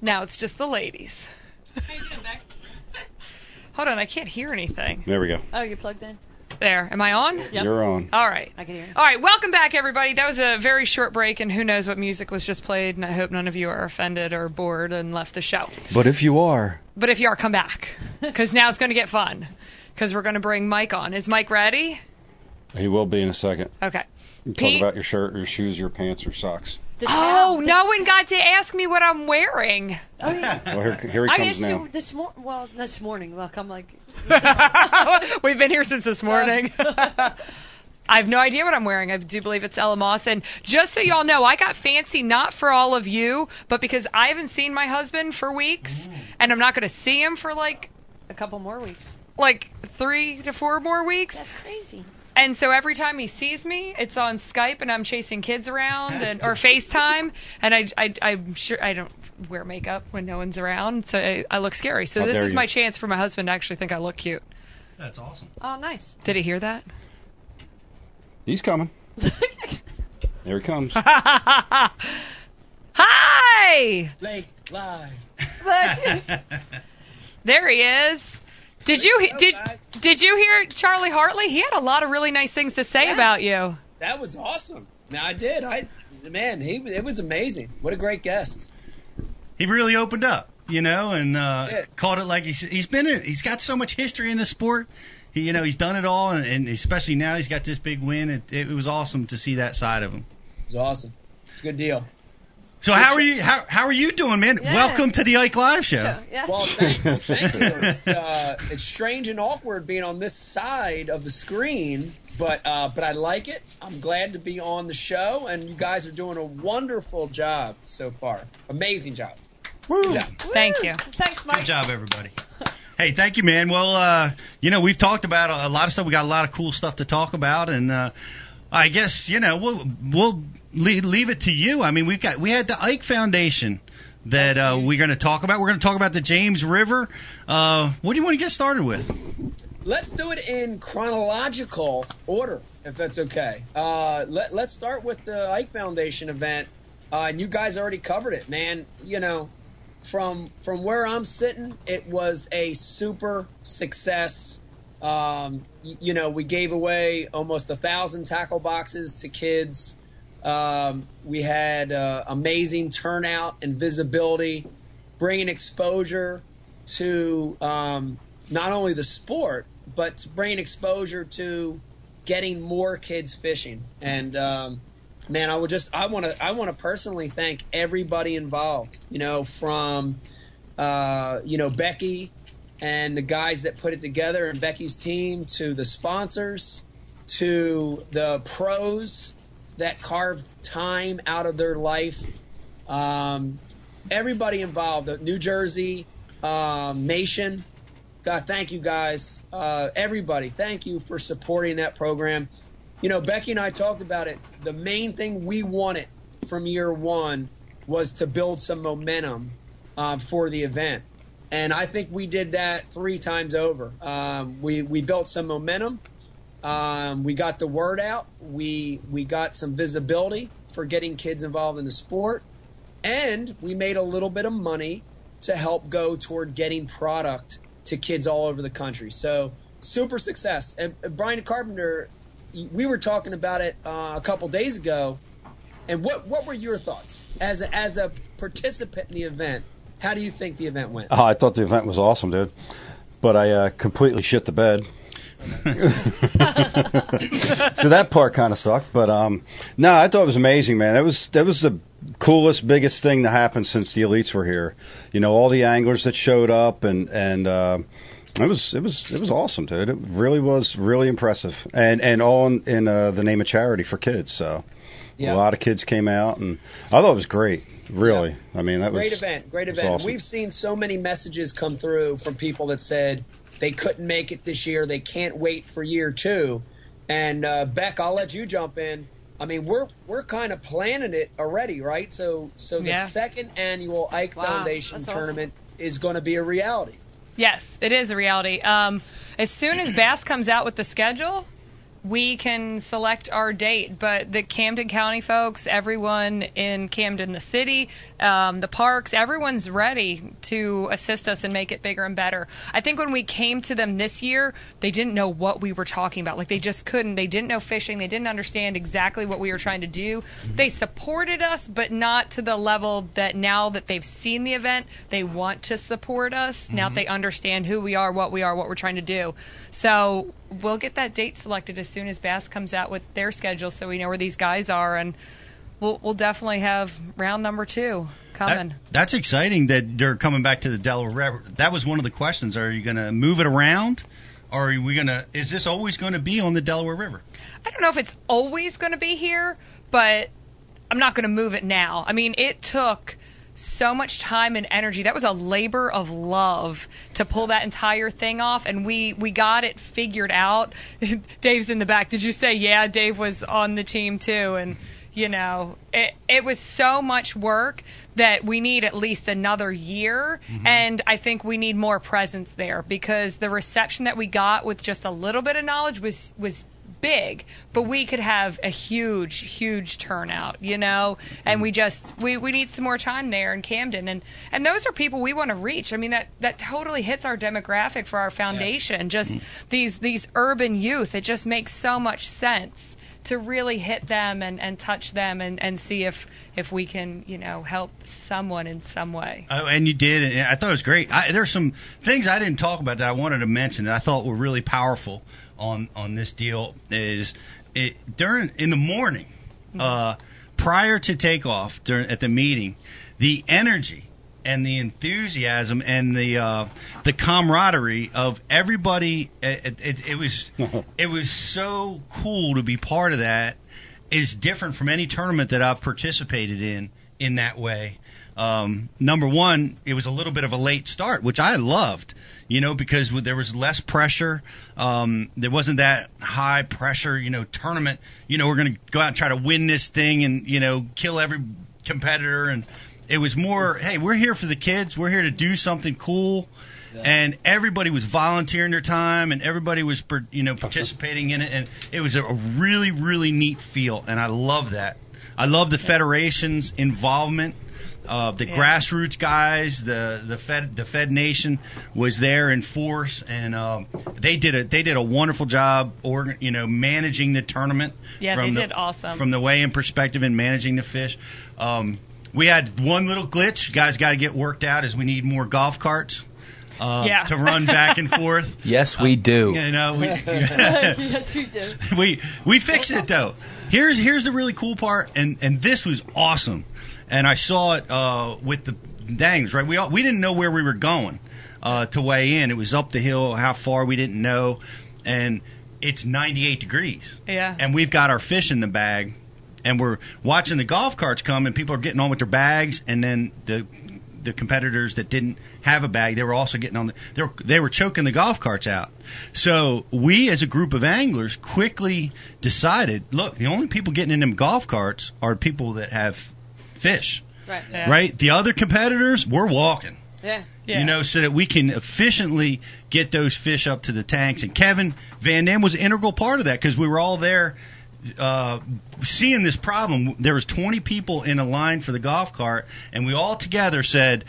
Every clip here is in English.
Now it's just the ladies. How you doing, Beck? Hold on, I can't hear anything. There we go. Oh, you're plugged in. There, am I on? Yep. You're on. All right. I can hear you. All right, welcome back, everybody. That was a very short break, and who knows what music was just played, and I hope none of you are offended or bored and left the show. But if you are, But if you are, come back, because now it's going to get fun, because we're going to bring Mike on. Is Mike ready? he will be in a second. Okay. Talk Pete? about your shirt, your shoes, your pants, or socks. The Oh, tab- no one got to ask me what I'm wearing. Oh yeah. Well, here, here he I comes asked now. you this morning. Well, this morning. Look, I'm like. We've been here since this morning. I have no idea what I'm wearing. I do believe it's Ella Moss. And just so y'all know, I got fancy not for all of you, but because I haven't seen my husband for weeks, mm. and I'm not going to see him for like A couple more weeks. like three to four more weeks. That's crazy. And so every time he sees me, it's on Skype, and I'm chasing kids around and or FaceTime, and I, I I'm sure I don't wear makeup when no one's around, so I, I look scary. So How this dare is you. my chance for my husband to actually think I look cute. That's awesome. Oh, nice. Did he hear that? He's coming. There he comes. Hi! Lake live. There he is. Did you did did you hear Charlie Hartley? He had a lot of really nice things to say Yeah. about you. That was awesome. Now I did. I man, he it was amazing. What a great guest. he really opened up, you know, and uh, Yeah. called it like he's he's been in. He's got so much history in the sport. He, you know, he's done it all, and, and especially now he's got this big win. It, it was awesome to see that side of him. It was awesome. It's a good deal. So how are you? How how are you doing, man? Yeah. Welcome to the Ike Live Show. So, yeah. Well, thank, thank you. It's, uh, it's strange and awkward being on this side of the screen, but uh, but I like it. I'm glad to be on the show, and you guys are doing a wonderful job so far. Amazing job. Woo. Good job. Thank Woo! you. Thanks, Mike. Good job, everybody. Hey, thank you, man. Well, uh, you know, we've talked about a, a lot of stuff. We got a lot of cool stuff to talk about, and uh, I guess you know we'll we'll leave, it to you. I mean, we've got we had the Ike Foundation that uh, we're going to talk about. We're going to talk about the James River. Uh, what do you want to get started with? Let's do it in chronological order, if that's okay. Uh, let, let's start with the Ike Foundation event. Uh, and you guys already covered it, man. You know, from from where I'm sitting, it was a super success. Um, you know, we gave away almost a thousand tackle boxes to kids. Um, we had uh, amazing turnout and visibility, bringing exposure to um, not only the sport, but bringing exposure to getting more kids fishing. And um, man, I would just I want to I want to personally thank everybody involved. You know, from uh, you know Becky and the guys that put it together and Becky's team to the sponsors to the pros that carved time out of their life. Um, everybody involved, New Jersey um, Nation. God, thank you guys. Uh, everybody, thank you for supporting that program. You know, Becky and I talked about it. The main thing we wanted from year one was to build some momentum uh, for the event. And I think we did that three times over. Um, we, we built some momentum. Um, we got the word out. We we got some visibility for getting kids involved in the sport, and we made a little bit of money to help go toward getting product to kids all over the country. So super success. And Brian Carpenter, we were talking about it uh, a couple days ago. And what what were your thoughts as a, as a participant in the event? How do you think the event went? Oh, I thought the event was awesome, dude. But I uh, completely shit the bed. so that part kind of sucked, but um, no, I thought it was amazing, man. That was that was the coolest, biggest thing to happen since the elites were here. You know, all the anglers that showed up, and and uh, it was it was it was awesome, dude. It really was really impressive, and and all in, in uh, the name of charity for kids. So Yeah. a lot of kids came out, and I thought it was great. Really, I mean that great was great event, great event. awesome. We've seen so many messages come through from people that said they couldn't make it this year, they can't wait for year two. And uh, Beck, I'll let you jump in. I mean, we're we're kind of planning it already, right? So so the Yeah. second annual Ike Wow, Foundation that's awesome. tournament is going to be a reality. Yes, it is a reality. Um, as soon as Bass comes out with the schedule, we can select our date. But the Camden County folks, everyone in Camden, the city, um, the parks, everyone's ready to assist us and make it bigger and better. I think when we came to them this year, they didn't know what we were talking about. Like they just couldn't. They didn't know fishing. They didn't understand exactly what we were trying to do. They supported us, but not to the level that now that they've seen the event, they want to support us. Now that they understand who we are, what we are, what we're trying to do. So we'll get that date selected as soon as Bass comes out with their schedule, so we know where these guys are, and we'll we'll definitely have round number two coming. That, that's exciting that they're coming back to the Delaware River. That was one of the questions. Are you going to move it around? Or are we going to, is this always going to be on the Delaware River? I don't know if it's always going to be here, but I'm not going to move it now. I mean, it took so much time and energy. That was a labor of love to pull that entire thing off, and we we got it figured out. Dave's in the back. Did you say yeah? Dave was on the team too, and you know it it was so much work that we need at least another year mm-hmm. and I think we need more presence there because the reception that we got with just a little bit of knowledge was was big but we could have a huge huge turnout you know? And we just we we need some more time there in Camden. And and those are people we want to reach. I mean that that totally hits our demographic for our foundation. Just these these urban youth it just makes so much sense to really hit them and, and touch them and, and see if if we can you know help someone in some way. Oh, and you did, and I thought it was great. I, there's some things I didn't talk about that I wanted to mention that I thought were really powerful on on this deal. Is it, during in the morning, uh, prior to takeoff, during at the meeting, the energy and the enthusiasm and the uh, the camaraderie of everybody. It, it, it was it was so cool to be part of that. Is different from any tournament that I've participated in in that way. Um, number one, it was a little bit of a late start, which I loved, you know, because there was less pressure. Um, there wasn't that high pressure, you know, tournament. You know, we're going to go out and try to win this thing and, you know, kill every competitor. And it was more, hey, we're here for the kids. We're here to do something cool. And everybody was volunteering their time, and everybody was, you know, participating in it, and it was a really, really neat feel, and I love that. I love the federation's involvement. Uh, the Yeah. grassroots guys, the the Fed the Fed Nation was there in force, and um, they did a they did a wonderful job, or you know, managing the tournament. Yeah, from they the, did awesome. from the weigh-in perspective and managing the fish. Um, we had one little glitch. You guys got to get worked out. Is we need more golf carts. Uh, Yeah. to run back and forth. Yes, we do. You know, we, yes, you do. we we fixed it though. Here's here's the really cool part, and and this was awesome. And I saw it uh, with the dangs. Right, we all, we didn't know where we were going uh, to weigh in. It was up the hill, how far we didn't know, and it's 98 degrees, Yeah. and we've got our fish in the bag, and we're watching the golf carts come, and people are getting on with their bags, and then the the competitors that didn't have a bag, they were also getting on the they were they were choking the golf carts out. So we as a group of anglers quickly decided, look, the only people getting in them golf carts are people that have fish, Right. Yeah. right? The other competitors, we're walking. Yeah. Yeah. You know, so that we can efficiently get those fish up to the tanks. And Kevin Van Dam was an integral part of that because we were all there uh, seeing this problem. There was 20 people in a line for the golf cart, and we all together said,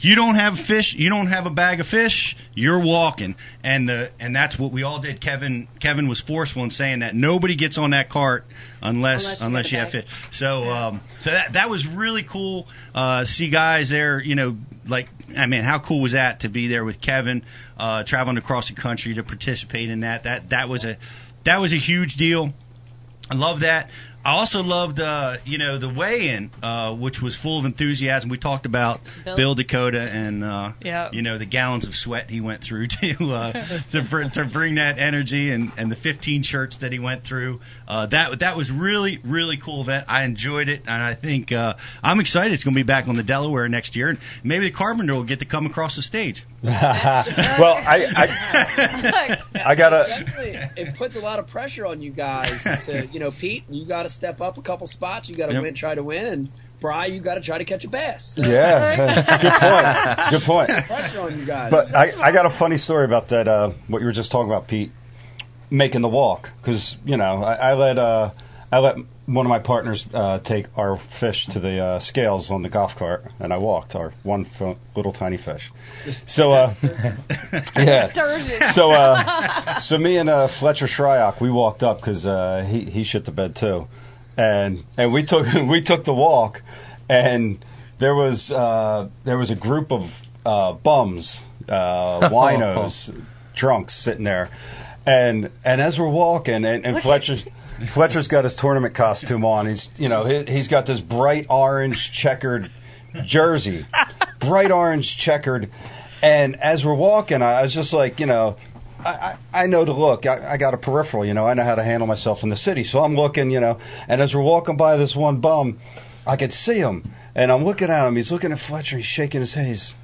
"You don't have fish. You don't have a bag of fish. You're walking." And the and that's what we all did. Kevin Kevin was forceful in saying that nobody gets on that cart unless Unless you unless you have fish. So um, so that that was really cool. Uh, see guys there, you know, like I mean, how cool was that to be there with Kevin, uh, traveling across the country to participate in that? That that was a that was a huge deal. I love that. I also loved, uh, you know, the weigh-in, uh, which was full of enthusiasm. We talked about Bill, Bill. Dakota and, uh, Yeah. you know, the gallons of sweat he went through to uh, to, br- to bring that energy and, and the 15 shirts that he went through. Uh, that that was really really cool event. I enjoyed it, and I think uh, I'm excited. It's going to be back on the Delaware next year, and maybe the Carpenter will get to come across the stage. well, I, I I gotta. Definitely, it puts a lot of pressure on you guys to, you know, Pete, you got to step up a couple spots. You got to Yep. win, try to win, and Bry, you got to try to catch a bass. So, Yeah, good point. Good point. Pressure on you guys. But I, I got a funny story about that. Uh, what you were just talking about, Pete. making the walk because you know I, I let uh, I let one of my partners uh, take our fish to the uh, scales on the golf cart, and I walked our one f- little tiny fish. So uh, yeah, so uh, so me and uh, Fletcher Shryock, we walked up because uh, he he shit the bed too, and and we took we took the walk, and there was uh, there was a group of uh, bums, uh, winos, drunks sitting there, and and as we're walking, and, and Fletcher's. Fletcher's got his tournament costume on. He's, you know, he, he's got this bright orange checkered jersey, bright orange checkered. And as we're walking, I was just like, you know, I, I I know to look. I, I got a peripheral, you know. I know how to handle myself in the city. So I'm looking, you know. And as we're walking by this one bum, I could see him, and I'm looking at him. He's looking at Fletcher. He's shaking his head. He's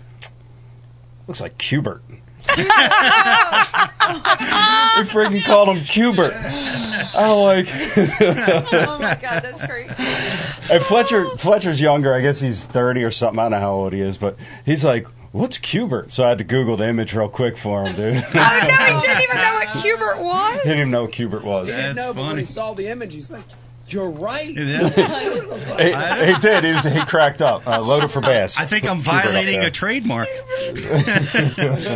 looks like Cubert. we freaking called him Cubert. I'm like, oh my god, that's great. and Fletcher Fletcher's younger. I guess he's 30 or something. I don't know how old he is, but he's like, "What's Cubert?" So I had to Google the image real quick for him, dude. Oh no, he didn't even know what Cubert was. He didn't even know what Cubert was. He He, didn't That's know, but when funny. he saw the image, he's like, "You're right." Yeah. he did. He, was, he cracked up. Uh, loaded for bass. I think I'm violating a trademark.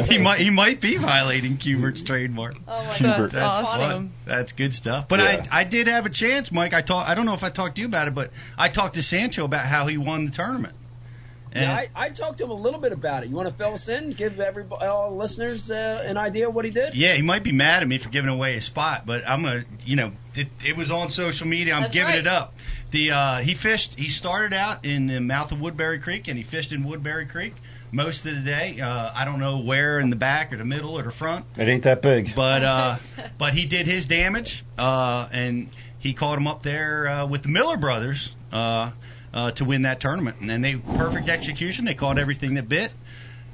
he might he might be violating Cubert's trademark. Oh my Hubert. god, That's that's awesome. funny. That's good stuff. But Yeah. I I did have a chance, Mike. I talk I don't know if I talked to you about it, but I talked to Sancho about how he won the tournament. And Yeah, I, I talked to him a little bit about it. You want to fill us in? Give everybody, all listeners, uh, an idea of what he did? yeah, he might be mad at me for giving away his spot, but I'm a you know it, it was on social media. I'm That's giving right. it up. The uh, he fished. He started out in the mouth of Woodbury Creek, and he fished in Woodbury Creek most of the day. Uh, I don't know where in the back or the middle or the front. It ain't that big. but uh, but he did his damage, uh, and he caught him up there uh, with the Miller brothers uh, uh, to win that tournament. And then they perfect execution. They caught everything that bit,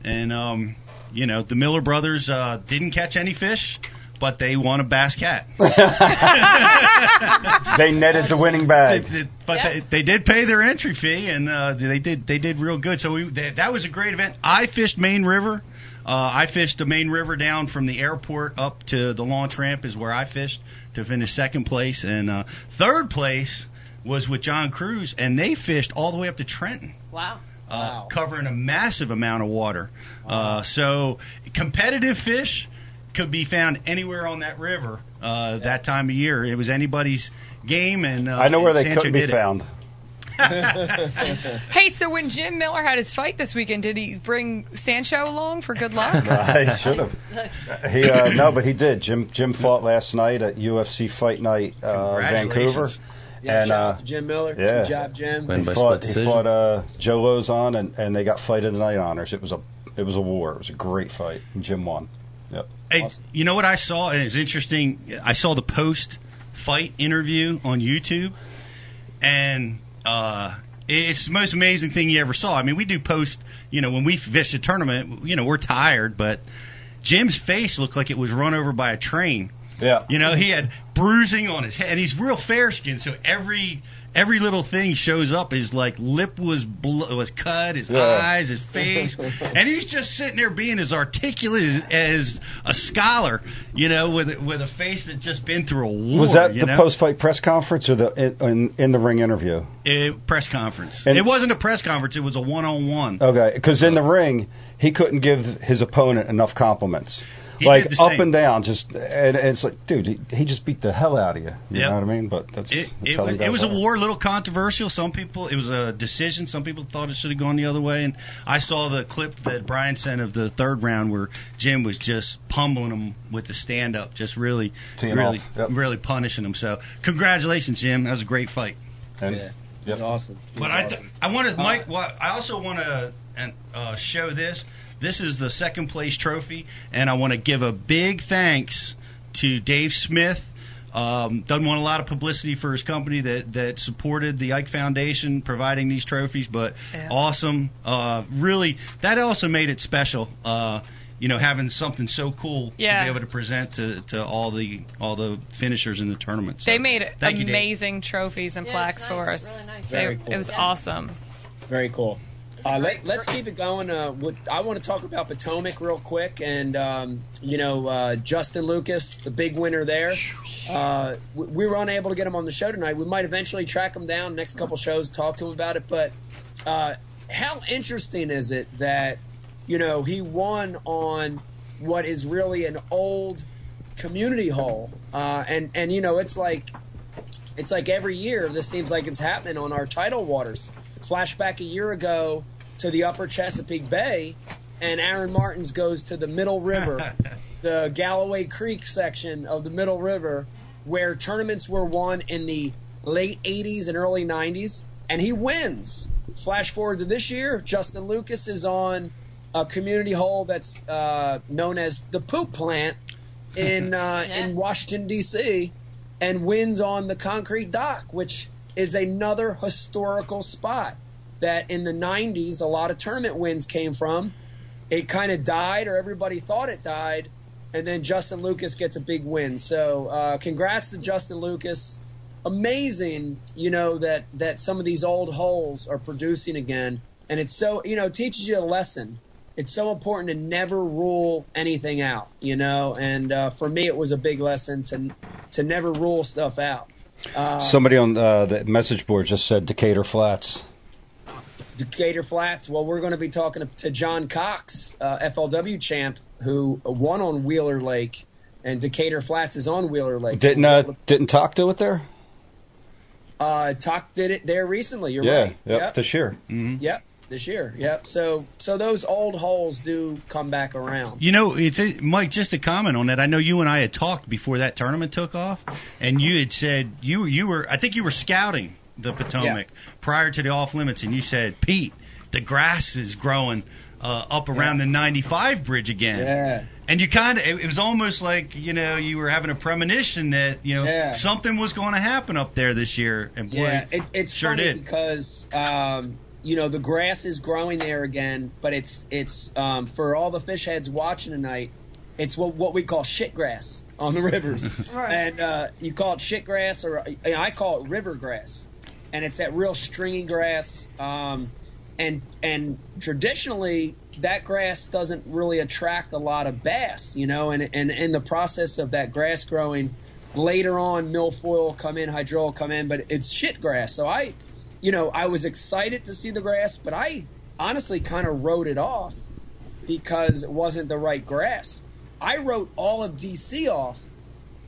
and um, you know the Miller brothers uh, didn't catch any fish, but they won a bass cat. they netted the winning bag. It- it- but Yeah. they, they did pay their entry fee, and uh, they did they did real good. So we, they, that was a great event. I fished Main River. Uh, I fished the Main River down from the airport up to the launch ramp is where I fished to finish second place, and uh, third place was with John Cruz, and they fished all the way up to Trenton Wow. uh, Wow. covering a massive amount of water. Uh, so competitive fish could be found anywhere on that river uh, that time of year. It was anybody's game, and uh, I know where they Sancho couldn't be found. Hey, so when Jim Miller had his fight this weekend, did he bring Sancho along for good luck? I should have. He uh, no, but he did. Jim Jim fought last night at UFC Fight Night, uh, Vancouver. Congratulations. Yeah, And, shout uh, out to Jim Miller. yeah. Good job, Jim. Win He by fought, split he fought uh, Joe Lauzon, and, and they got fight of the night honors. It was a it was a war. It was a great fight. And Jim won. Hey, Awesome. you know what I saw? And it's interesting. I saw the post fight interview on YouTube, and uh, it's the most amazing thing you ever saw. I mean, we do post, you know, when we fish a tournament, you know, we're tired, but Jim's face looked like it was run over by a train. Yeah. You know, he had bruising on his head, and he's real fair skinned, so every every little thing shows up. His like lip was bl- was cut, his Yeah. eyes, his face, and he's just sitting there being as articulate as, as a scholar, you know, with with a face that's just been through a war. Was that the post fight press conference or the in, in, the ring interview? Eh, press conference? And- it wasn't a press conference; it was a one on one. Okay, because in the ring he couldn't give his opponent enough compliments. He like did the up same. and down, just and, and it's like, dude, he, he just beat the hell out of you. You Yep. know what I mean? But that's, It, that's it, how was, it was a war, a little controversial. Some people, it was a decision. Some people thought it should have gone the other way. And I saw the clip that Brian sent of the third round where Jim was just pummeling him with the stand up, just really, Teeing really. Yep. really punishing him. So congratulations, Jim. That was a great fight. And, Yeah. It was awesome. It But was I, awesome. I wanted Mike. What I also want to uh, show this. This is the second place trophy, and I want to give a big thanks to Dave Smith. Um, doesn't want a lot of publicity for his company that that supported the Ike Foundation providing these trophies, but Yeah. awesome. Uh, really, that also made it special. Uh, you know, having something so cool Yeah. to be able to present to, to all the all the finishers in the tournament. So, They made thank you, Dave. amazing trophies and Yeah, plaques it's for us. really nice. They- cool. It was Yeah. awesome. Very cool. Uh, let, let's keep it going. Uh, with, I want to talk about Potomac real quick, and um, you know uh, Justin Lucas, the big winner there. Uh, we, we were unable to get him on the show tonight. We might eventually track him down next couple shows, talk to him about it. But uh, how interesting is it that you know he won on what is really an old community hall, uh, and and you know it's like it's like every year this seems like it's happening on our tidal waters. Flashback a year ago to the upper Chesapeake Bay, and Aaron Martens goes to the Middle River, the Galloway Creek section of the Middle River, where tournaments were won in the late 80s and early 90s, and he wins. Flash forward to this year, Justin Lucas is on a community hole that's uh, known as the Poop Plant in uh, Yeah. in Washington D.C. and wins on the concrete dock, which is another historical spot that in the 90s a lot of tournament wins came from. It kind of died, or everybody thought it died, and then Justin Lucas gets a big win. So, uh, congrats to Justin Lucas. Amazing, you know that that some of these old holes are producing again, and it's so you know teaches you a lesson. It's so important to never rule anything out, you know. And uh, for me, it was a big lesson to to never rule stuff out. Uh, Somebody on uh, the message board just said Decatur Flats. Decatur Flats. Well, we're going to be talking to John Cox, uh, FLW champ, who won on Wheeler Lake, and Decatur Flats is on Wheeler Lake. Didn't uh, didn't Talk do it there? uh, Talk did it there recently. You're yeah, right. yep, Yep. this year. Mhm. Yep. This year. Yep. So so those old holes do come back around. You know, it's a, Mike. Just a comment on that, I know you and I had talked before that tournament took off, and you had said you you were I think you were scouting the Potomac prior to the off limits, and you said, Pete, the grass is growing uh, up around the 95 bridge again, Yeah. and you kind of it, it was almost like you know you were having a premonition that you know Yeah. something was going to happen up there this year, and boy, Yeah, it, it's sure funny did. because um, you know the grass is growing there again, but it's it's um, for all the fish heads watching tonight. It's what what we call shit grass on the rivers, Right. and uh, you call it shit grass, or I call it river grass, and it's that real stringy grass. Um, and and traditionally that grass doesn't really attract a lot of bass, you know, and and in the process of that grass growing, later on milfoil will come in, hydro will come in, but it's shit grass. So I, you know, I was excited to see the grass, but I honestly kind of wrote it off because it wasn't the right grass. I wrote all of DC off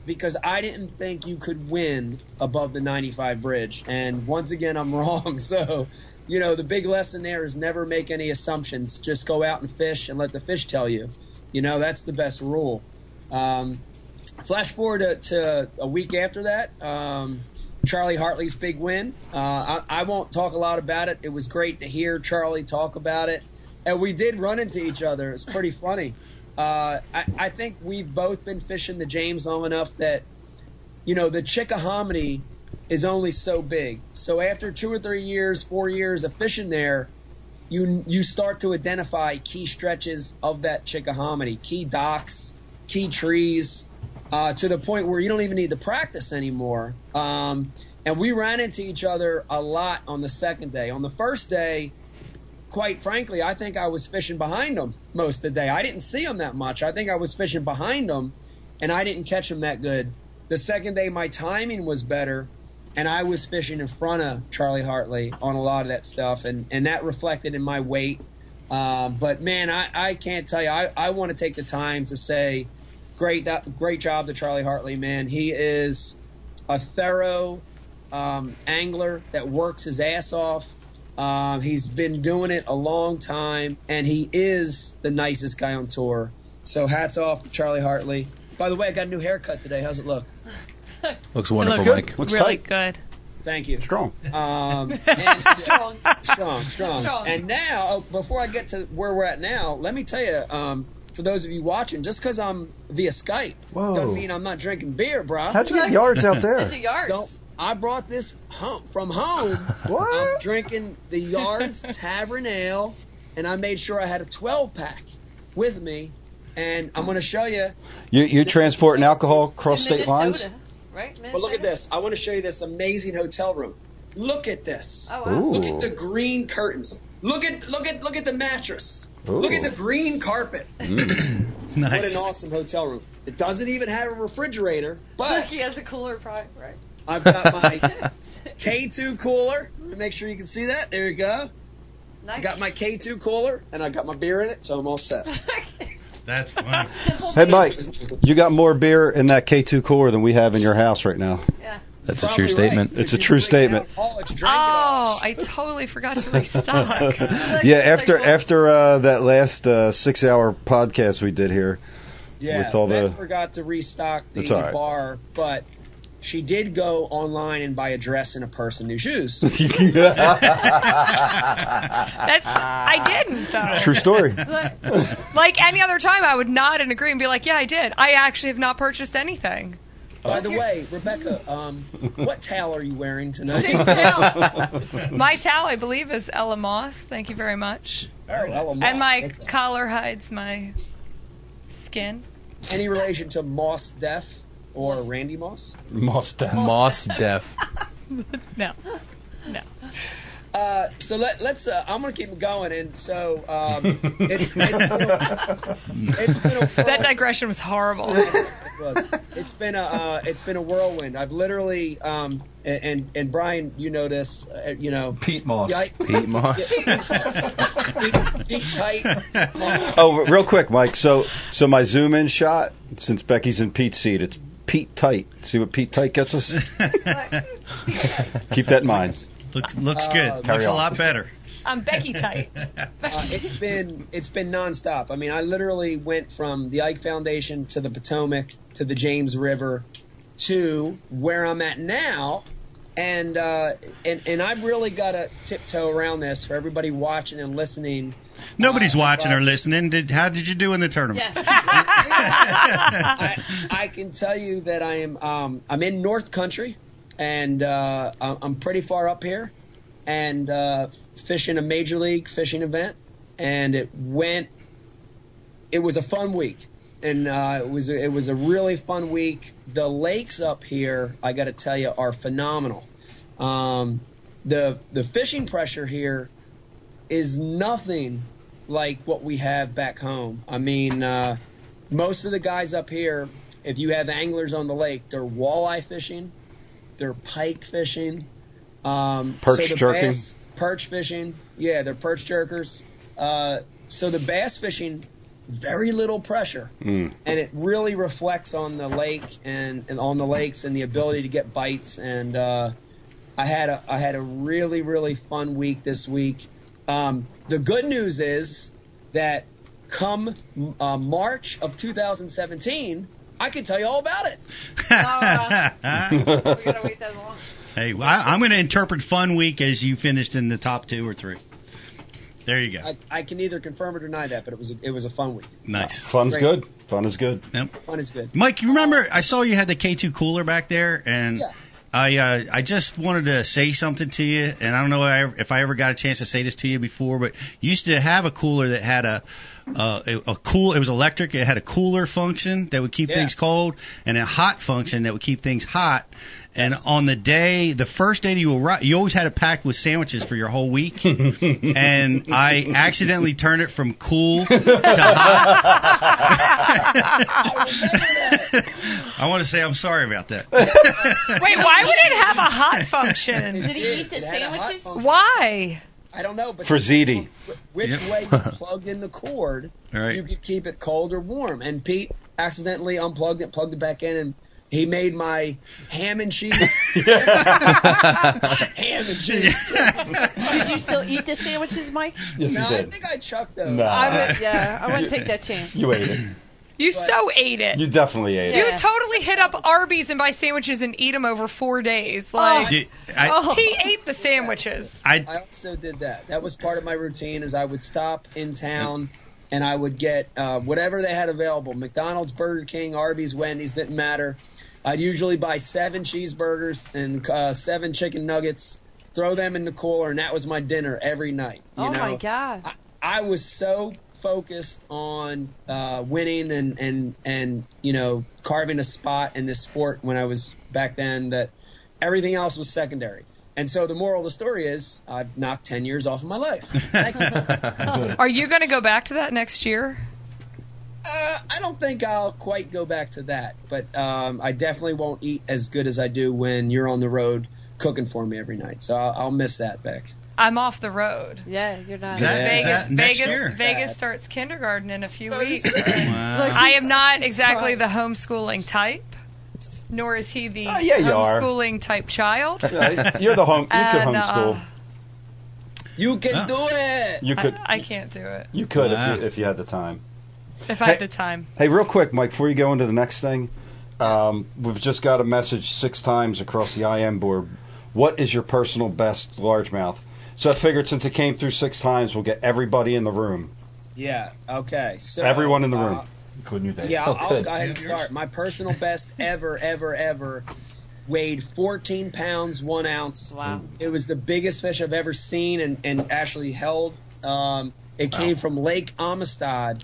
because I didn't think you could win above the 95 bridge. And once again, I'm wrong. So, you know, the big lesson there is never make any assumptions. Just go out and fish and let the fish tell you. You know, that's the best rule. Um, flash forward to, to a week after that. Um, Charlie Hartley's big win. Uh, I, I won't talk a lot about it. It was great to hear Charlie talk about it. And we did run into each other. It's pretty funny. Uh, I, I think we've both been fishing the James long enough that, you know, the Chickahominy is only so big. So after two or three years, four years of fishing there, you you start to identify key stretches of that Chickahominy, key docks, key trees, uh, to the point where you don't even need to practice anymore. Um, and we ran into each other a lot on the second day. On the first day, quite frankly, I think I was fishing behind him most of the day. I didn't see him that much. I think I was fishing behind him, and I didn't catch him that good. The second day, my timing was better, and I was fishing in front of Charlie Hartley on a lot of that stuff, and, and that reflected in my weight. Um, but man, I, I can't tell you. I, I want to take the time to say, great great job to Charlie Hartley, man. He is a thorough um, angler that works his ass off. Um, he's been doing it a long time, and he is the nicest guy on tour. So hats off to Charlie Hartley. By the way, I got a new haircut today. How's it look? Looks It wonderful, looks Mike. Looks really tight. good. Thank you. Strong. Um, and, Strong. strong, strong. Strong. And now, oh, before I get to where we're at now, let me tell you, um, for those of you watching, just because I'm via Skype Whoa. doesn't mean I'm not drinking beer, bro. How'd you get yards out there? It's a yard. Don't. I brought this home, from home. what? I'm drinking the Yards Tavern Ale, and I made sure I had a 12 pack with me. And I'm going to show you. You you transporting alcohol across state in lines? Minnesota, Right? But look at this. I want to show you this amazing hotel room. Look at this. Oh, wow. Ooh. Look at the green curtains. Look at look at look at the mattress. Ooh. Look at the green carpet. Mm. What an awesome hotel room. It doesn't even have a refrigerator, but he has a cooler, probably, right? I've got my K2 cooler. Let me make sure you can see that. There you go. I nice. got my K2 cooler, and I got my beer in it, so I'm all set. That's funny. Hey. Mike, you got more beer in that K2 cooler than we have in your house right now. Yeah. That's a Probably true statement. It's a true statement. alcoholics, drink it all. Oh, I totally forgot to restock. Yeah, after after uh, that last uh, six-hour podcast we did here, Yeah, with all Beth the- forgot to restock the That's all right. bar, but she did go online and buy a dress and a purse and new shoes. That's I didn't though. true story. Like any other time, I would nod and agree and be like, "Yeah, I did. I actually have not purchased anything." By the way, Rebecca, um, what towel are you wearing tonight? Same towel. My towel, I believe, is Ella Moss. Thank you very much. Oh, Ella Moss. And my Okay. collar hides my skin. Any relation to Moss Def or Randy Moss? Mustache. Moss Def. No, no. Uh, so let, let's. Uh, I'm gonna keep it going, and so um, it's, it's been a, it's been a That digression was horrible. It's been a uh, it's been a whirlwind. I've literally um, and and, and Brian, you know this, uh, you know, Pete Moss. yeah, Pete Moss. Pete, Pete tight. Oh, real quick, Mike. So, so my zoom in shot, since Becky's in Pete's seat, it's Pete tight. See what Pete tight gets us? Keep that in mind. Looks looks Uh, good. Carry Looks a lot better. I'm Becky tight. Uh, it's been it's been nonstop. I mean, I literally went from the Ike Foundation to the Potomac to the James River to where I'm at now, and uh, and and I've really got to tiptoe around this for everybody watching and listening. Nobody's Uh, watching or listening. Did how did you do in the tournament? Yeah. I, I can tell you that I am um, I'm in North Country, and uh, I'm pretty far up here, and uh, fishing a major league fishing event, and it went. It was a fun week, and uh, it was a, it was a really fun week. The lakes up here, I got to tell you, are phenomenal. Um, the the fishing pressure here is nothing like what we have back home. I mean, uh, most of the guys up here, if you have anglers on the lake, they're walleye fishing, they're pike fishing, um, Perch so jerking. bass- perch fishing. Yeah, they're perch jerkers. Uh, so the bass fishing, very little pressure, Mm. and it really reflects on the lake and, and on the lakes and the ability to get bites. And uh, I had a I had a really really fun week this week. Um, the good news is that come uh, March of 2017, I can tell you all about it. We're gonna wait that long. hey, well, I, I'm going to interpret fun week as you finished in the top two or three. There you go. I, I can either confirm or deny that, but it was a, it was a fun week. Nice. Fun's Great. good. Fun is good. Fun is good. Mike, you remember I saw you had the K2 cooler back there, and Yeah. I uh, I just wanted to say something to you, and I don't know if I ever got a chance to say this to you before, but you used to have a cooler that had a uh, a, a cool. It was electric. It had a cooler function that would keep Yeah. things cold, and a hot function that would keep things hot. And Yes. on the day, the first day that you arrived, you always had it packed with sandwiches for your whole week. and I accidentally turned it from cool to hot. I want to say I'm sorry about that. Wait, why would it have a hot function? Did he eat the It had a hot sandwiches? Why? I don't know, but For ZD. which Yep. way you plugged in the cord, All right. you could keep it cold or warm. And Pete accidentally unplugged it, plugged it back in, and he made my ham and cheese. ham and cheese. Did you still eat the sandwiches, Mike? Yes, no, you I think I chucked those. Nah. I would. Yeah, I wouldn't take that chance. You ate it. You so ate it. You definitely ate You it. You totally hit up Arby's and buy sandwiches and eat them over four days. Like Did- I, Oh. he ate the sandwiches. I, I also did that. That was part of my routine. Is I would stop in town and I would get uh, whatever they had available. McDonald's, Burger King, Arby's, Wendy's didn't matter. I'd usually buy seven cheeseburgers and uh, seven chicken nuggets, throw them in the cooler, and that was my dinner every night. You oh know? my god. I was so focused on uh, winning and, and and you know carving a spot in this sport when I was back then that everything else was secondary. And so the moral of the story is I've knocked 10 years off of my life. Are you going to go back to that next year? Uh, I don't think I'll quite go back to that, but um, I definitely won't eat as good as I do when you're on the road cooking for me every night. So I'll, I'll miss that, Beck. I'm off the road. Yeah, you're not. That- Vegas, Vegas, year? Vegas starts kindergarten in a few weeks. Look, I am not exactly the homeschooling type, nor is he the Uh, yeah, you are. homeschooling type child. Yeah, you're the home. You could And, uh, homeschool. You can do it. You could. I, I can't do it you could Wow. if you if you had the time. if I Hey. had the time. Hey, real quick, Mike, before you go into the next thing, um, we've just got a message six times across the IM board. What is your personal best largemouth? So I figured since it came through six times, we'll get everybody in the room. Yeah. Okay. So Everyone in the uh, room, including you, Dave. Yeah, I'll, I'll go ahead and start. My personal best ever, ever, ever weighed 14 pounds, one ounce. Wow. It was the biggest fish I've ever seen and, and actually held. Um, it came from Lake Amistad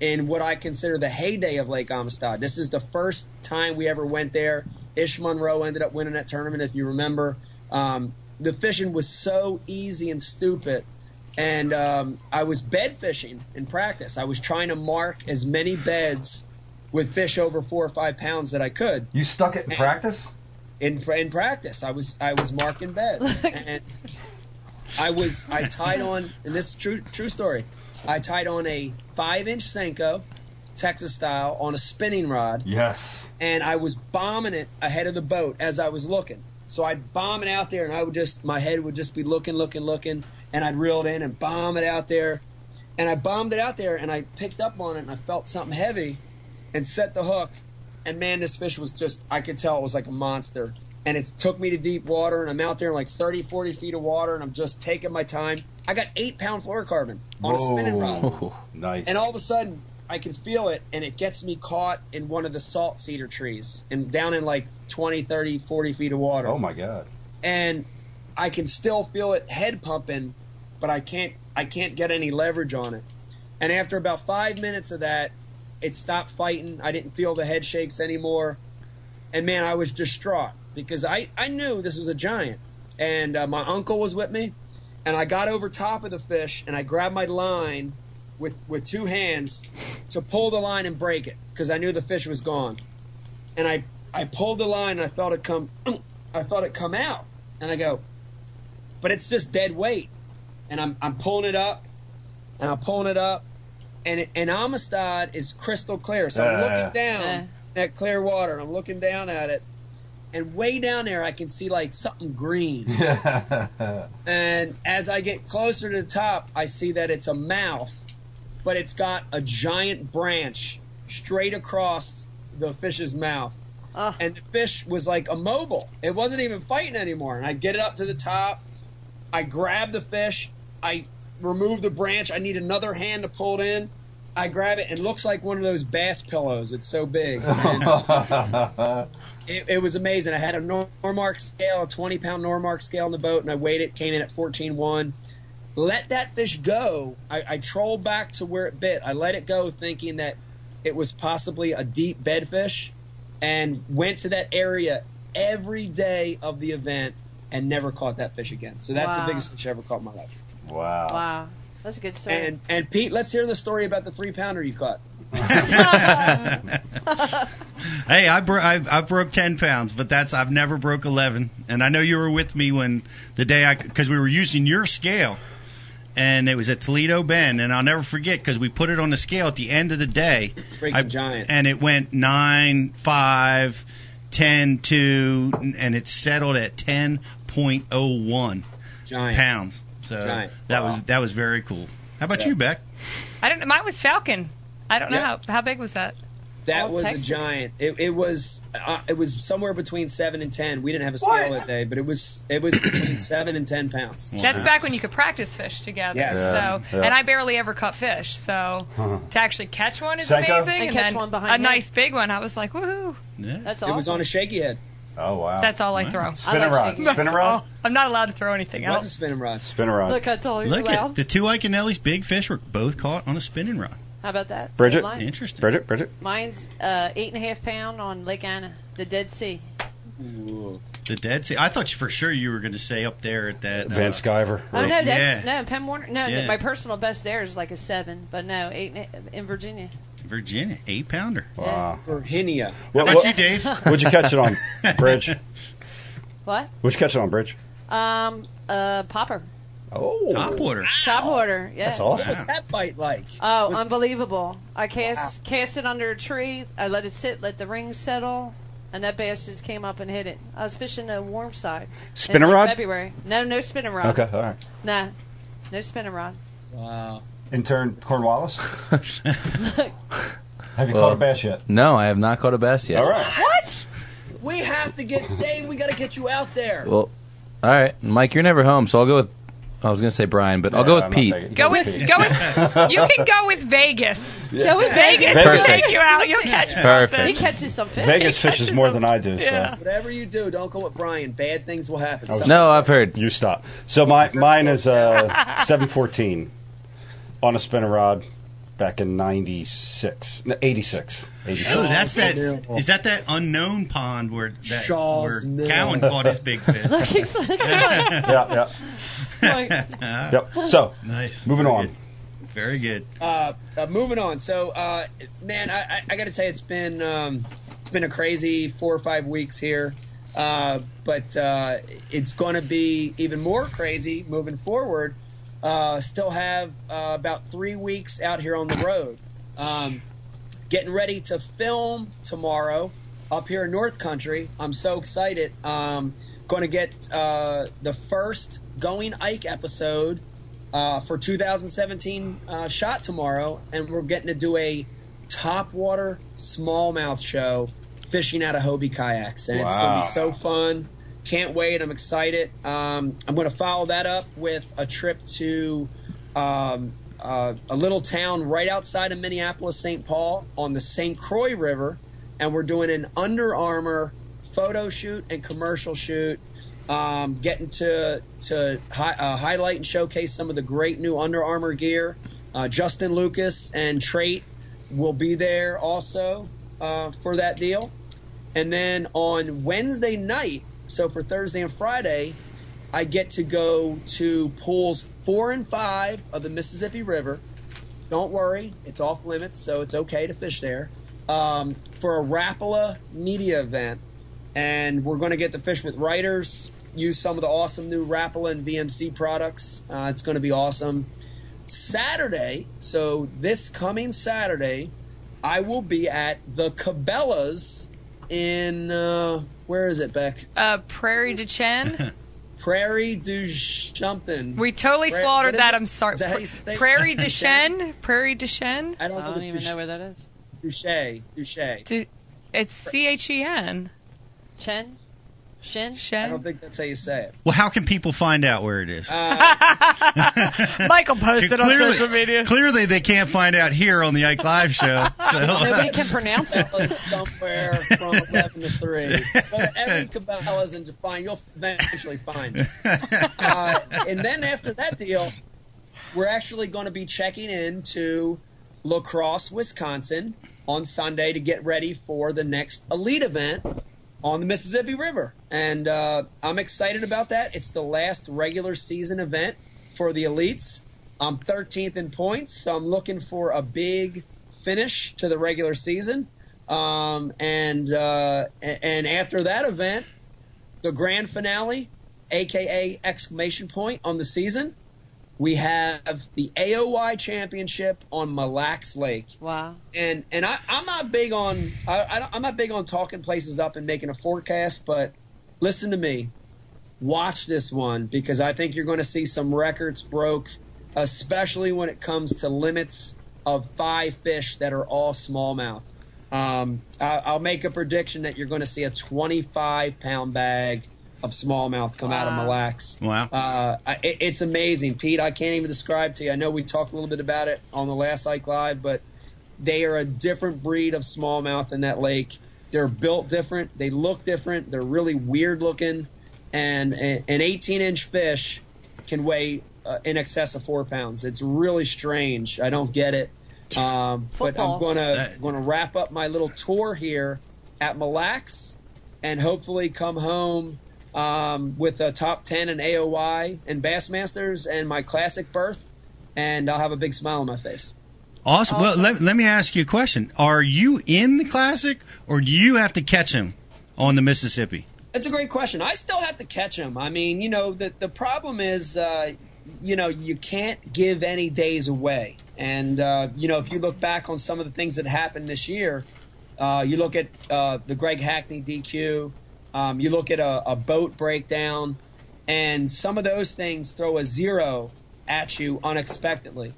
in what I consider the heyday of Lake Amistad. This is the first time we ever went there. Ish Monroe ended up winning that tournament, if you remember. Um, the fishing was so easy and stupid. And um, I was bed fishing in practice. I was trying to mark as many beds with fish over four or five pounds that I could You stuck it in practice? in in practice. I was I was marking beds, and I was I tied on, and this is true true story. I tied on a five inch Senko, Texas style, on a spinning rod, Yes. and I was bombing it ahead of the boat as I was looking. So I'd bomb it out there, and I would just my head would just be looking, looking, looking, and I'd reel it in and bomb it out there, and I bombed it out there, and I picked up on it, and I felt something heavy, and set the hook, and man, this fish was just I could tell it was like a monster, and it took me to deep water, and I'm out there in like 30, 40 feet of water, and I'm just taking my time. I got eight pound fluorocarbon on a spinning rod. Nice. And all of a sudden, I can feel it, and it gets me caught in one of the salt cedar trees and down in like 20, 30, 40 feet of water. oh my God. And I can still feel it head pumping, but I can't I can't get any leverage on it. And after about five minutes of that, it stopped fighting. I didn't feel the head shakes anymore. And man, I was distraught because I, I knew this was a giant. And uh, my uncle was with me. And I got over top of the fish and I grabbed my line with, with two hands to pull the line and break it because I knew the fish was gone. And I, I pulled the line and I felt it come I felt it come out. And I go, but it's just dead weight. And I'm, I'm pulling it up and I'm pulling it up. And, it, and Amistad is crystal clear. So I'm looking uh. down Yeah. at clear water and I'm looking down at it. And way down there, I can see like something green. And as I get closer to the top, I see that it's a mouth, but it's got a giant branch straight across the fish's mouth. Oh. And the fish was like immobile. It wasn't even fighting anymore. And I get it up to the top. I grab the fish. I remove the branch. I need another hand to pull it in. I grab it. It looks like one of those bass pillows. It's so big. And it, it was amazing. I had a Normark scale, a 20 pound Normark scale in the boat, and I weighed it, came in at 14.1. Let that fish go. I, I trolled back to where it bit. I let it go thinking that it was possibly a deep bedfish and went to that area every day of the event and never caught that fish again. So that's Wow. the biggest fish I ever caught in my life. wow. Wow. That's a good story. And and Pete, let's hear the story about the three pounder you caught. Hey, I, bro- I I broke ten pounds, but that's I've never broke eleven. And I know you were with me when the day I because we were using your scale, and it was at Toledo Bend, and I'll never forget because we put it on the scale at the end of the day, Freaking I- giant. and it went nine five, ten two, and it settled at ten oh Giant. pounds. So Giant. that Wow. was that was very cool. How about Yeah. you, Beck? I don't. Mine was Falcon. I don't know Yeah. how how big was that. That Oh, was Texas. a giant. It, it was uh, it was somewhere between seven and ten. We didn't have a scale What? that day, but it was it was between seven and ten pounds. That's Wow. back when you could practice fish together. Yes. Yeah, So, yeah. and I barely ever caught fish. So to actually catch one is Senko? amazing. And And, catch then one behind a him. nice big one. I was like, woohoo! Yeah. That's It was on a shaky head. Oh wow. That's all I Wow. throw. spin I a like rod. Spin a rod. I'm not allowed to throw anything It was a else. spinning rod. Spin a rod. Look, I told you Look loud. at the two Iaconelli's big fish were both caught on a spinning rod. How about that? Bridget? Mine- Interesting. Bridget, Bridget. Mine's uh, eight and a half pound on Lake Anna, the Dead Sea. Ooh. The Dead Sea. I thought you for sure you were going to say up there at that. Van uh, Sciver. Oh right? no, that's Yeah. no Penn Warner. No, Yeah. my personal best there is like a seven, but no, eight in- in Virginia. Virginia, eight pounder. Wow. Virginia. How What, about what, you, Dave? would you catch it on bridge? What? Would you catch it on bridge? Um, uh, popper, Oh, Top water. top order. Yeah. That's awesome. was that bite like? Oh, Was- unbelievable! I cast cast it under a tree. I let it sit, let the rings settle, and that bass just came up and hit it. I was fishing the warm side. in, Spinner rod? February. No, no spinning rod. Okay, all right. Nah, no spinning rod. Wow. Intern Cornwallis, have you Well- caught a bass yet? No, I have not caught a bass yet. All right. What? We have to get Dave. We got to get you out there. Well, all right, Mike, you're never home, so I'll go with. I was gonna say Brian, but I'll go with I'm Pete. Go with Pete. go with. You can go with Vegas. Go with Vegas. Vegas. will take you out. You'll catch Perfect. something. He catches some fish. Vegas He fishes catches more them. than I do, so Whatever you do, don't go with Brian. Bad things will happen. Oh, Something- No, I've heard. you stop. So my mine is uh 714 on a spinner rod back in 96, no, 86. 86. Oh, that's that. Unbelievable. Is that that unknown pond where that Shaw's where Mill. Cowan caught his big fish? Look, he's like, Yeah, yeah. Yep. So, Nice. moving Very on. good. Very good. Uh, uh, moving on. So, uh, man, I, I, I got to tell you, it's been um, it's been a crazy four or five weeks here, uh, but uh, it's going to be even more crazy moving forward. Uh, still have uh, about three weeks out here on the road. Um, getting ready to film tomorrow up here in North Country. I'm so excited. Um, going to get uh, the first Going Ike episode uh, for 2017 uh, shot tomorrow, and we're getting to do a top water smallmouth show fishing out of Hobie kayaks, and it's going to be so fun. Can't wait! I'm excited. Um, I'm going to follow that up with a trip to um, uh, a little town right outside of Minneapolis, St. Paul, on the St. Croix River, and we're doing an Under Armour photo shoot and commercial shoot um, getting to to hi, uh, highlight and showcase some of the great new Under Armour gear. Uh, Justin Lucas and Trait will be there also uh, for that deal. And then on Wednesday night, so for Thursday and Friday, I get to go to pools four and five of the Mississippi River. Don't worry, it's off limits, so it's okay to fish there. Um, for a Rapala media event, and we're going to get the fish with writers, use some of the awesome new Rapala and VMC products. Uh, it's going to be awesome. Saturday, so this coming Saturday, I will be at the Cabela's in uh, where is it, Beck? Uh, Prairie du Chien. Prairie du something. We totally Pra- slaughtered that. it? I'm sorry. Is that how you say? Prairie du Chien. Prairie du Chien. I don't, I don't even it's know where that is. Douche. Douche. Du- It's C H E N. Chen? Shin? I don't think that's how you say it. Well, how can people find out where it is? Uh, Michael posted on clearly, social media. Clearly, they can't find out here on the Ike Live show. So Nobody can pronounce it. Cabela's somewhere from 11 to 3. Go to every Cabela's and define. You'll eventually find it. Uh, and then after that deal, we're actually going to be checking into La Crosse, Wisconsin on Sunday to get ready for the next elite event on the Mississippi River. And uh, I'm excited about that. It's the last regular season event for the elites. I'm 13th in points, so I'm looking for a big finish to the regular season. Um, and uh, and after that event, the grand finale, aka exclamation point on the season, we have the AOY championship on Mille Lacs Lake Wow. and and I, I'm not big on I, I I'm not big on talking places up and making a forecast, but listen to me, watch this one because I think you're going to see some records broke, especially when it comes to limits of five fish that are all smallmouth. Um, I, I'll make a prediction that you're going to see a 25 pound bag of smallmouth come out of Wow. Mille Lacs. wow. Uh, it, it's amazing, Pete. I can't even describe to you. I know we talked a little bit about it on the last Ike Live, but they are a different breed of smallmouth in that lake. They're built different. They look different. They're really weird looking, and an 18 inch fish can weigh uh, in excess of four pounds. It's really strange. I don't get it. Um, but I'm gonna gonna wrap up my little tour here at Mille Lacs, and hopefully come home um, with a top 10 in AOY and Bassmasters and my classic berth, and I'll have a big smile on my face. Awesome. Well, let, let me ask you a question. Are you in the classic, or do you have to catch him on the Mississippi? That's a great question. I still have to catch him. I mean, you know, the the problem is, uh, you know, you can't give any days away. And uh, you know, if you look back on some of the things that happened this year, uh, you look at uh, the Greg Hackney DQ, um, you look at a, a boat breakdown, and some of those things throw a zero at you unexpectedly.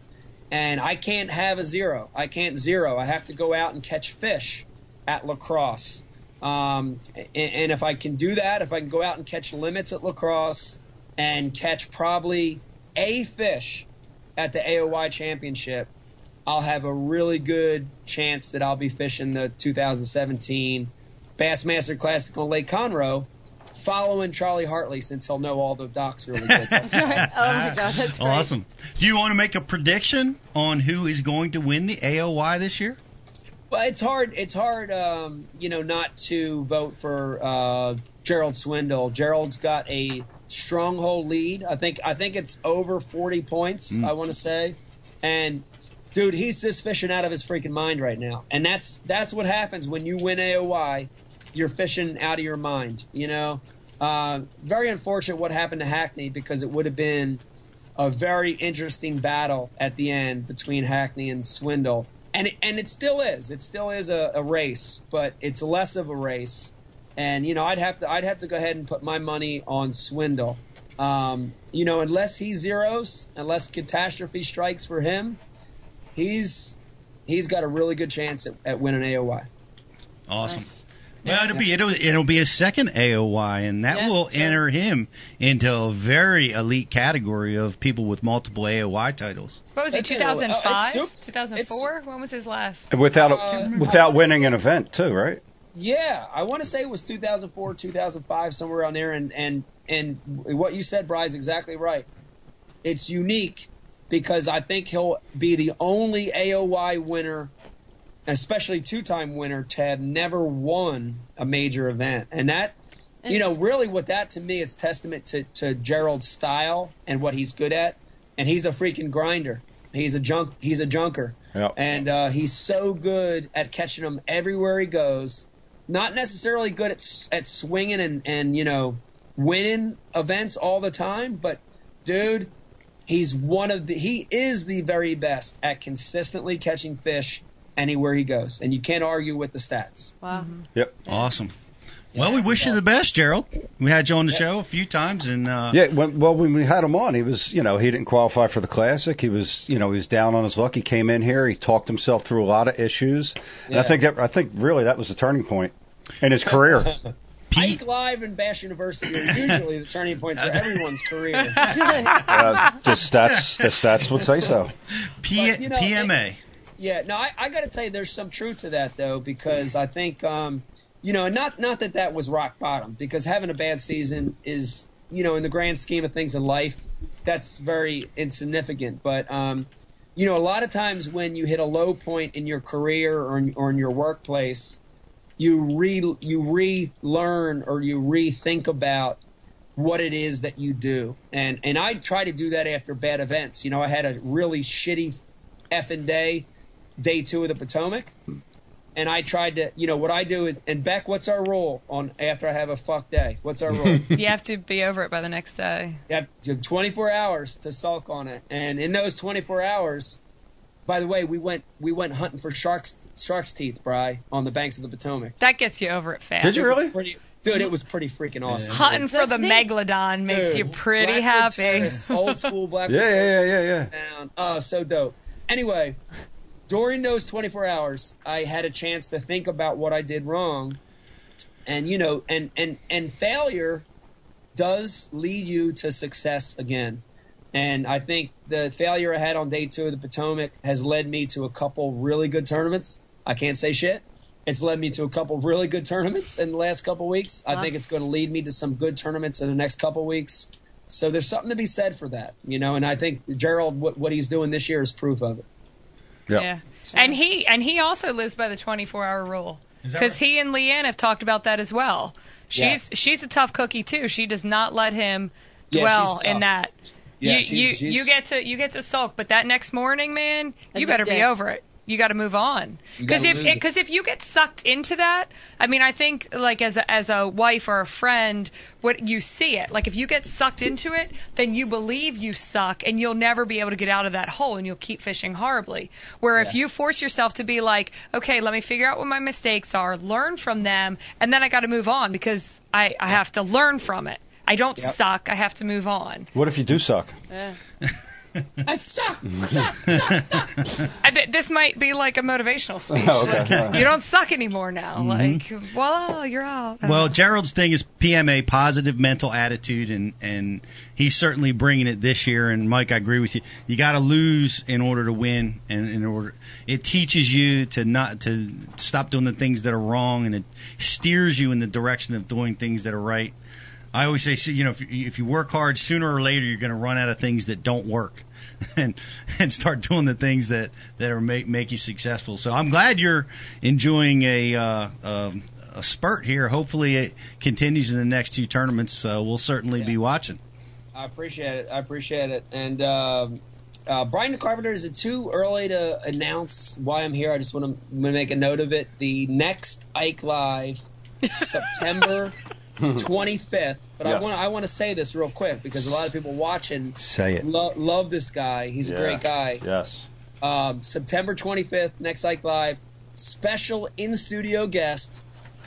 And I can't have a zero. I can't zero. I have to go out and catch fish at La Crosse. Um, and, and if I can do that, if I can go out and catch limits at La Crosse and catch probably a fish at the AOY championship, I'll have a really good chance that I'll be fishing the 2017 Bassmaster Classic on Lake Conroe, following Charlie Hartley since he'll know all the docks really good. oh my God, that's great. Awesome. Do you want to make a prediction on who is going to win the AOY this year? Well, it's hard. It's hard, um, you know, not to vote for uh, Gerald Swindle. Gerald's got a stronghold lead. I think. I think it's over 40 points. Mm. I want to say, and dude, he's just fishing out of his freaking mind right now. And that's that's what happens when you win AOY. You're fishing out of your mind. You know. Uh, very unfortunate what happened to Hackney because it would have been a very interesting battle at the end between Hackney and Swindle. And it, and it still is. It still is a, a race, but it's less of a race. And you know, I'd have to I'd have to go ahead and put my money on Swindle. Um, you know, unless he zeros, unless catastrophe strikes for him, he's he's got a really good chance at, at winning AOY. Awesome. Nice. Well, it'll be it'll, it'll be his second AOY, and that Yeah, will yeah. enter him into a very elite category of people with multiple AOY titles. What was he? It. Oh, 2005, soup. 2004? When was his last? Without a, Uh, without winning an event too, right? Yeah, I want to say it was 2004, 2005, somewhere around there. And and and what you said, Bry, is exactly right. It's unique because I think he'll be the only AOY winner, especially two-time winner, have never won a major event. And that, you know, really, what that to me is testament to to Gerald's style and what he's good at. And he's a freaking grinder. He's a junk. He's a junker Yep. and uh, he's so good at catching them everywhere he goes. Not necessarily good at at swinging and and you know winning events all the time, but dude, he's one of the he is the very best at consistently catching fish anywhere he goes, and you can't argue with the stats. Wow. Yep. Awesome. Well, we wish you the best, Gerald. We had you on the show a few times, and uh, Yeah, when, well, when we had him on, he was, you know, he didn't qualify for the classic. He was, you know, he was down on his luck. He came in here, he talked himself through a lot of issues, and I think that, I think really that was the turning point in his career. Pete, Ike Live and Bass University are usually the turning points for everyone's career. uh, the stats, the stats would say so. P- But, you know, PMA. Yeah, no, I, I got to tell you, there's some truth to that though, because I think, um, you know, not not that that was rock bottom, because having a bad season is, you know, in the grand scheme of things in life, that's very insignificant. But, um, you know, a lot of times when you hit a low point in your career or in, or in your workplace, you re you relearn or you rethink about what it is that you do. And and I try to do that after bad events. You know, I had a really shitty effing day, day two of the Potomac. And I tried to, you know, what I do is, and Beck, what's our rule on after I have a fuck day? What's our rule? You have to be over it by the next day. you have you have 24 hours to sulk on it. And in those 24 hours, by the way, we went we went hunting for sharks sharks teeth, Bry, on the banks of the Potomac. That gets you over it fast. Did you really? Pretty, dude, it was pretty freaking awesome. Hunting for the That's megalodon makes Dude, you pretty Blackwood happy. Terrace, old school black. Yeah, yeah, yeah, yeah, yeah. down. Oh, so dope. Anyway, during those 24 hours, I had a chance to think about what I did wrong, and you know, and and and failure does lead you to success again. And I think the failure I had on day two of the Potomac has led me to a couple really good tournaments. I can't say shit. It's led me to a couple really good tournaments in the last couple weeks. I think it's going to lead me to some good tournaments in the next couple weeks. So there's something to be said for that, you know. And I think Gerald, what, what he's doing this year is proof of it. Yep. Yeah. And he and he also lives by the 24 hour rule. Because right? he and Leanne have talked about that as well. She's she's a tough cookie too. She does not let him dwell she's in that. Yeah, you she's- you she's- you get to you get to sulk, but that next morning, man, you better the be over it. You got to move on. Because if it. because if you get sucked into that, I mean, I think like as a as a wife or a friend, what you see it. Like if you get sucked into it, then you believe you suck, and you'll never be able to get out of that hole, and you'll keep fishing horribly. Where if you force yourself to be like, okay, let me figure out what my mistakes are, learn from them, and then I got to move on because I I have to learn from it. I don't Yep. suck. I have to move on. What if you do suck? Yeah. I suck, suck, suck, suck. I this might be like a motivational speech. Oh, okay. Like, you don't suck anymore now. Mm-hmm. Like, voila, you're out. Well, Gerald's thing is PMA, positive mental attitude, and and he's certainly bringing it this year. And Mike, I agree with you. You got to lose in order to win, and in order it teaches you to not to stop doing the things that are wrong, and it steers you in the direction of doing things that are right. I always say, you know, if you, if you work hard, sooner or later you're going to run out of things that don't work, and and start doing the things that that are make make you successful. So I'm glad you're enjoying a uh, um, a spurt here. Hopefully it continues in the next two tournaments. Uh, we'll certainly be watching. I appreciate it. I appreciate it. And um, uh, Brian the Carpenter, is it too early to announce why I'm here? I just want to make a note of it. The next Ike Live, September 25th. But I want I want to say this real quick because a lot of people watching Say it. lo- love this guy. He's Yeah. a great guy. Yes. Um, September 25th, next Ike Live, special in studio guest,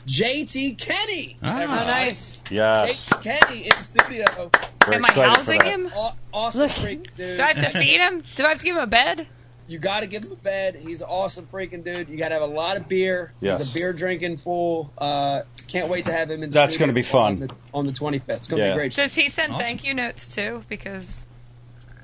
JT Kenney. Ah. Oh, nice. Yes. JT Kenney in studio. We're Am I housing him? Aw- Awesome Look. freak dude. Do I have to feed him? Do I have to give him a bed? You got to give him a bed. He's an awesome freaking dude. You got to have a lot of beer. Yes. He's a beer drinking fool. Uh, can't wait to have him in. That's gonna be fun. on the, on the 25th. It's gonna Yeah. be great. Does he send Awesome. thank you notes too? Because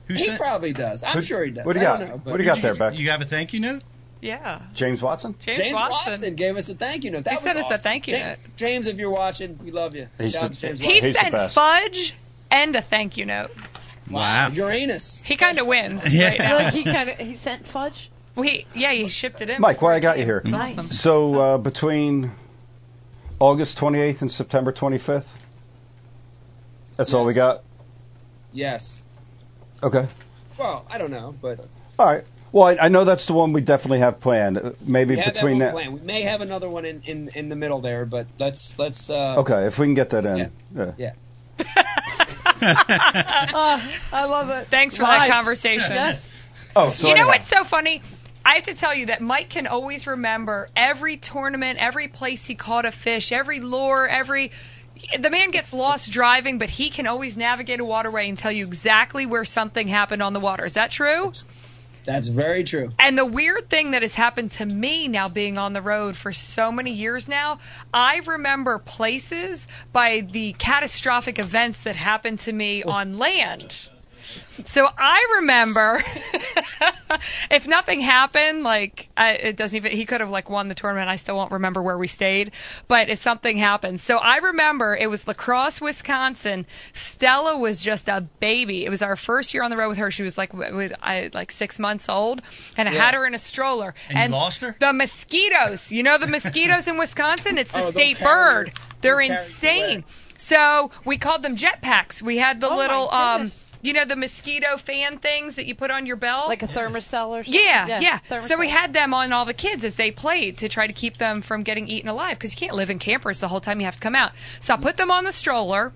Who He sent- probably does. I'm Who- sure he does. what do you I got? don't know, What do you got there, you, Beck? you have a thank you note? yeah, James Watson? James, James Watson. Watson. gave us a thank you note. That He was sent us a thank you Ja- note. James, if you're watching, we love you. He's Shout out the- to James He Watson. He's the sent best. fudge and a thank you note. Wow. Uranus. He kind of wins Yeah. right now. Look, he kind of he sent fudge. Well, he, yeah, he shipped it in. Mike, why I got you here? It's Nice. awesome. So uh, between August 28th and September 25th, that's all we got. Yes. Okay. Well, I don't know, but All right. Well, I, I know that's the one we definitely have planned. Uh, Maybe we that between one that. planned. We may have another one in, in, in the middle there, but let's let's. Uh, Okay, if we can get that in. Yeah. Yeah. Oh, I love it. Thanks for Live. that conversation. Yes. Oh, so you know anyhow. what's so funny? I have to tell you that Mike can always remember every tournament, every place he caught a fish, every lure, every. The man gets lost driving, but he can always navigate a waterway and tell you exactly where something happened on the water. Is that true? That's very true. And the weird thing that has happened to me now being on the road for so many years now, I remember places by the catastrophic events that happened to me oh. on land. So I remember if nothing happened, like I, it doesn't even he could have like won the tournament. I still won't remember where we stayed, but if something happened, so I remember it was La Crosse, Wisconsin. Stella was just a baby. It was our first year on the road with her. She was like w- with I like six months old, and I had her in a stroller. And you lost her? The mosquitoes. You know the mosquitoes in Wisconsin? It's the Oh, state bird. They're they'll carry you insane. So we called them jetpacks. We had the Oh, my little um goodness. You know the mosquito fan things that you put on your belt? Like a Thermacell or something. yeah, yeah. So we had them on all the kids as they played to try to keep them from getting eaten alive because you can't live in campers the whole time you have to come out. So I put them on the stroller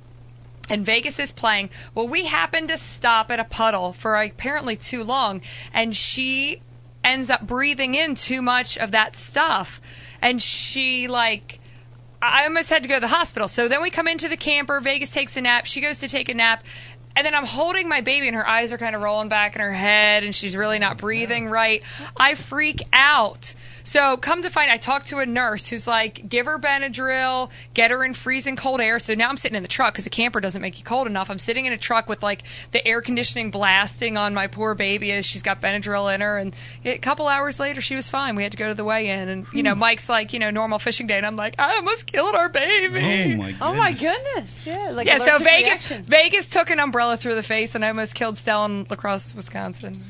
and Vegas is playing. Well, we happened to stop at a puddle for apparently too long, and she ends up breathing in too much of that stuff, and she like. I almost had to go to the hospital. So then we come into the camper. Vegas takes a nap. She goes to take a nap. And then I'm holding my baby, and her eyes are kind of rolling back in her head, and she's really not breathing right. I freak out. So come to find, I talked to a nurse who's like, give her Benadryl, get her in freezing cold air. So now I'm sitting in the truck because a camper doesn't make you cold enough. I'm sitting in a truck with like the air conditioning blasting on my poor baby as she's got Benadryl in her. And a couple hours later, she was fine. We had to go to the weigh-in, and you know, hmm. Mike's like, you know, normal fishing day, and I'm like, I almost killed our baby. Oh my goodness. Oh my goodness. Yeah. Like yeah, so Vegas reaction. Vegas took an umbrella through the face and I almost killed Stella in La Crosse, Wisconsin.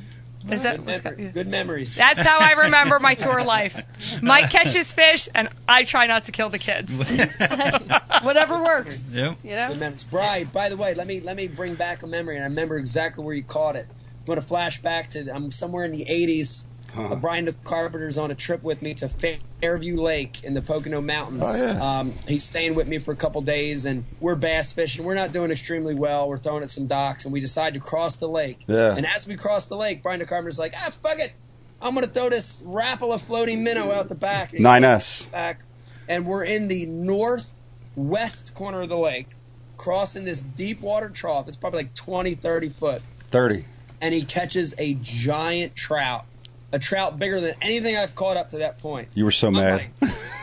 Is that Good, what's mem- go- yeah. good memories. That's how I remember my tour life. Mike catches fish, and I try not to kill the kids. Whatever works. Yep. You know. Good memories. Brian, by the way, let me let me bring back a memory, and I remember exactly where you caught it. I'm going to flash back to I'm somewhere in the 80s. Huh. Uh, Brian the Carpenter's on a trip with me to Fairview Lake in the Pocono Mountains. Oh, yeah. um, he's staying with me for a couple days, and we're bass fishing. We're not doing extremely well. We're throwing at some docks, and we decide to cross the lake. Yeah. And as we cross the lake, Brian the Carpenter's like, ah, fuck it. I'm going to throw this Rapala floating minnow out the back. And he 9S. back, and we're in the northwest corner of the lake, crossing this deep water trough. It's probably like 20, 30 foot, 30. and he catches a giant trout, a trout bigger than anything I've caught up to that point. You were so I'm mad.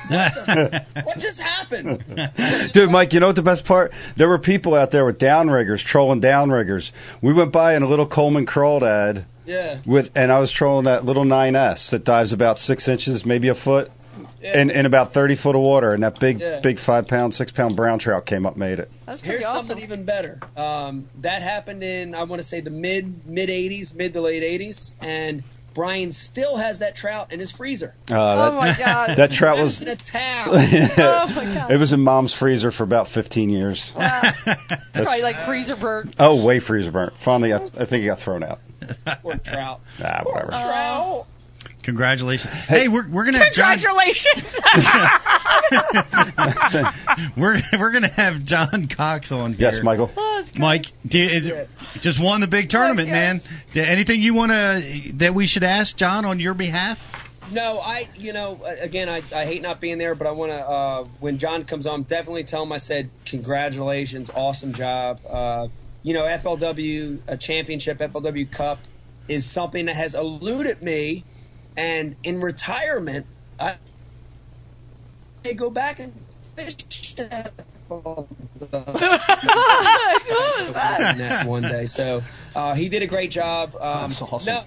like, what just happened? Dude, Mike, you know what the best part? There were people out there with downriggers, trolling downriggers. We went by in a little Coleman crawdad Yeah. with, and I was trolling that little 9S that dives about six inches, maybe a foot, yeah. in, in about 30 foot of water. And that big, Yeah. big five pound, six pound brown trout came up, made it. That's pretty Here's awesome. something even better. Um, that happened in I want to say the mid mid 80s, mid to late 80s, and Brian still has that trout in his freezer. Uh, oh my god. that trout was. in a towel. oh my god. It was in mom's freezer for about 15 years. Wow. It's probably like freezer burnt. Oh, way freezer burnt. Finally, got, I think he got thrown out. Poor trout. Ah, Poor whatever. trout. Congratulations. Hey, we're we're gonna have John. Congratulations. We're we're gonna have John Cox on here. Yes, Michael. Oh. Mike, do, is just won the big tournament, Oh, man? yes. Do, anything you want to that we should ask John on your behalf? No, I, you know, again, I, I hate not being there, but I want to, uh, when John comes on, definitely tell him I said, congratulations, awesome job. Uh, you know, FLW a championship, FLW Cup is something that has eluded me. And in retirement, I may go back and fish that. What that? that one day. So uh, he did a great job. Um, That's awesome. No,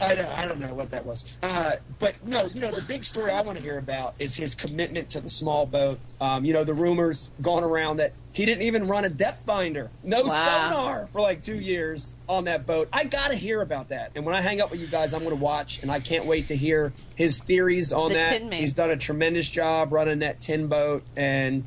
I don't, I don't know what that was. Uh, but no, you know the big story I want to hear about is his commitment to the small boat. Um, you know the rumors gone around that he didn't even run a depth finder, no Wow. sonar for like two years on that boat. I got to hear about that. And when I hang up with you guys, I'm going to watch, and I can't wait to hear his theories on The that. He's done a tremendous job running that tin boat and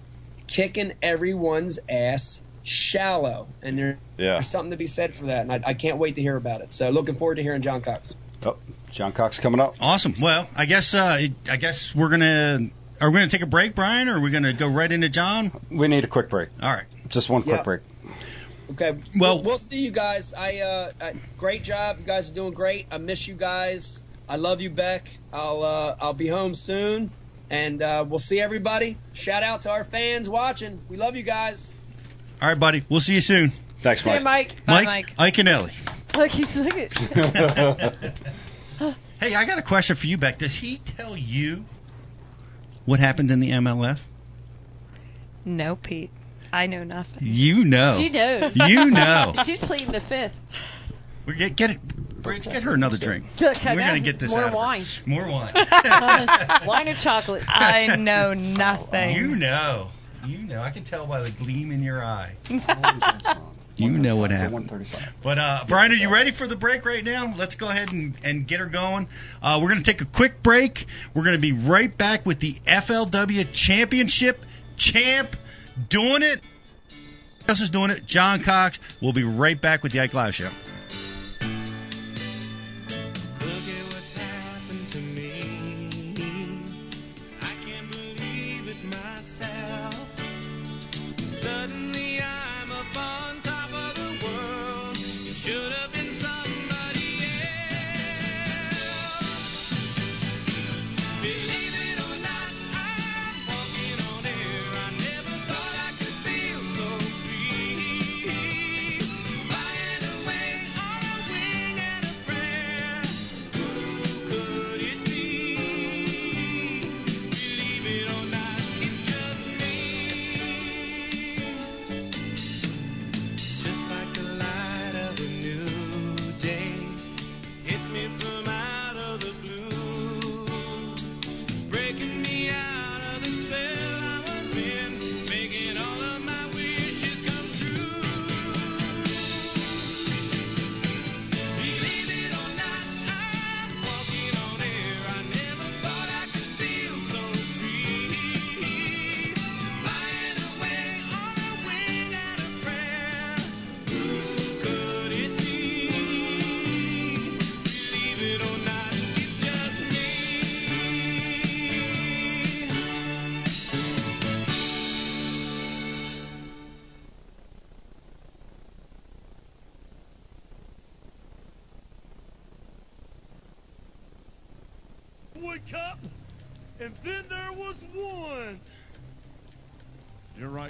kicking everyone's ass shallow. And there, Yeah. there's something to be said for that, and I, I can't wait to hear about it. So looking forward to hearing John Cox. Oh, John Cox coming up. Awesome. Well, I guess uh, I guess we're gonna are we gonna take a break, Brian, or are we gonna go right into John? We need a quick break. All right. Just one quick Yeah. break. Okay. Well- we'll, we'll see you guys. I uh, uh, great job. You guys are doing great. I miss you guys. I love you, Beck. I'll uh, I'll be home soon, and uh, we'll see everybody. Shout out to our fans watching. We love you guys. All right, buddy. We'll see you soon. Thanks, See you, Mike. Mike. Bye, Mike, Mike. Iaconelli. Look, he's looking. Hey, I got a question for you, Beck. Does he tell you what happens in the MLF? no, Pete. I know nothing. You know. She knows. You know. She's pleading the fifth. We get get it. Bridge, Get her another drink. Look, We're know. gonna get this More out of her. wine. More wine. wine and chocolate. I know nothing. you know. You know. I can tell by the gleam in your eye. You know what happened. But uh, Brian, are you ready for the break right now? Let's go ahead and, and get her going. Uh, we're going to take a quick break. We're going to be right back with the FLW Championship champ doing it. Who else is doing it? John Cox. We'll be right back with the Ike Live Show.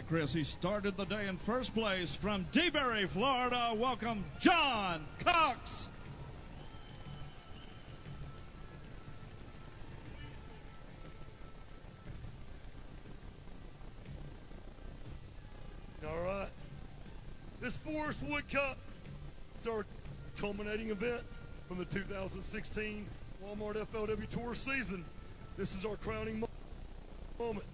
Right, Chris. He started the day in first place from DeBary, Florida. Welcome, John Cox. All right. This Forest Wood Cup, it's our culminating event from the 2016 Walmart FLW Tour season. This is our crowning moment.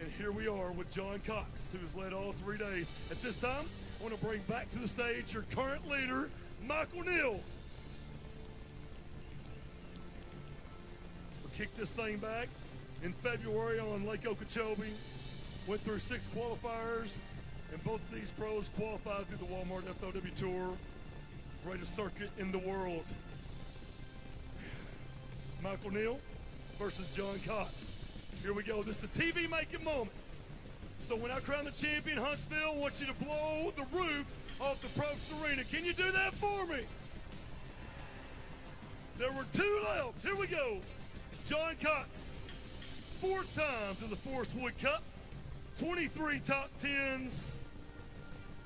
And here we are with John Cox, who has led all three days. At this time, I want to bring back to the stage your current leader, Michael Neal. We kicked this thing back in February on Lake Okeechobee. Went through six qualifiers, and both of these pros qualified through the Walmart FLW Tour, greatest circuit in the world. Michael Neal versus John Cox. Here we go. This is a TV making moment. So when I crown the champion, Huntsville, I want you to blow the roof off the Propst Arena. Can you do that for me? There were two left. Here we go. John Cox, fourth time to the Forest Wood Cup, 23 top tens,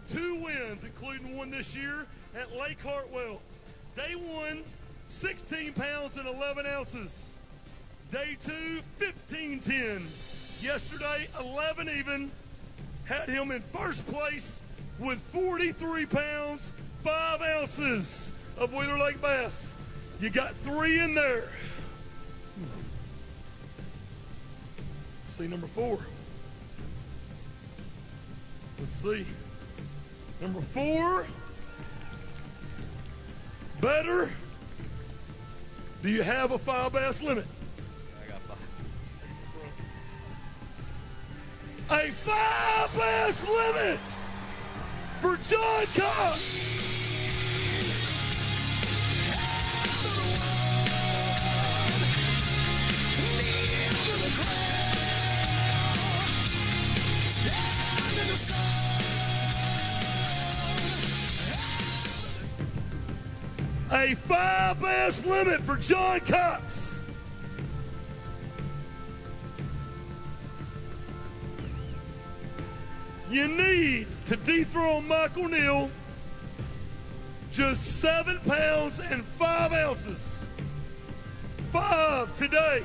two wins, including one this year at Lake Hartwell. Day one, 16 pounds and 11 ounces. Day two, 15 10. Yesterday, 11 even. Had him in first place with 43 pounds, 5 ounces of Wheeler Lake bass. You got three in there. Let's see number four. Let's see. Number four. Better. Do you have a five bass limit? A five bass limit for John Cox. A five bass limit for John Cox. You need to dethrone Michael Neal just seven pounds and five ounces. Five today.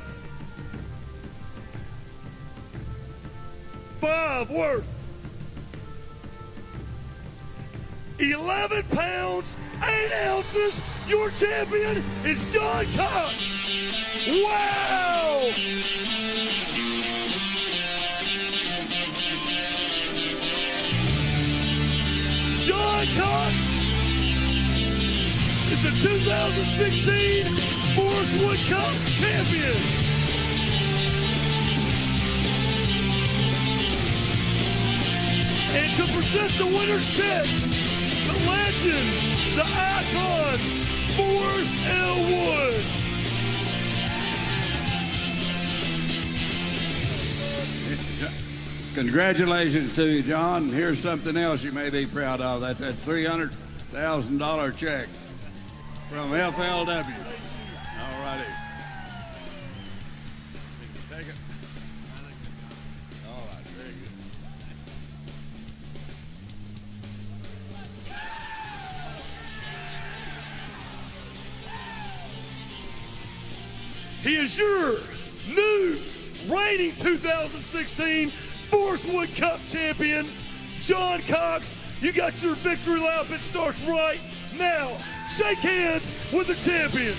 Five worth. 11 pounds, 8 ounces. Your champion is John Cox. Wow! John Cox is the 2016 Forest Wood Cup champion. And to present the winner's check, the legend, the icon, L. Congratulations to you, John. Here's something else you may be proud of. That's that $300,000 check from FLW. All righty. Take it. All right, very good. He is your new reigning 2016 Forest Wood Cup champion, John Cox. You got your victory lap. It starts right now. Shake hands with the champion.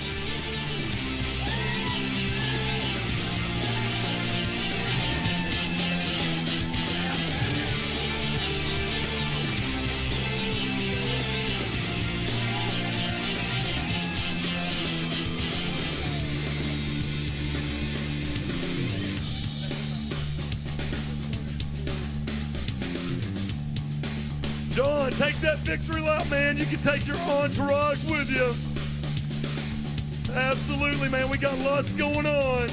Victory lap, man. You can take your entourage with you. Absolutely, man. We got lots going on.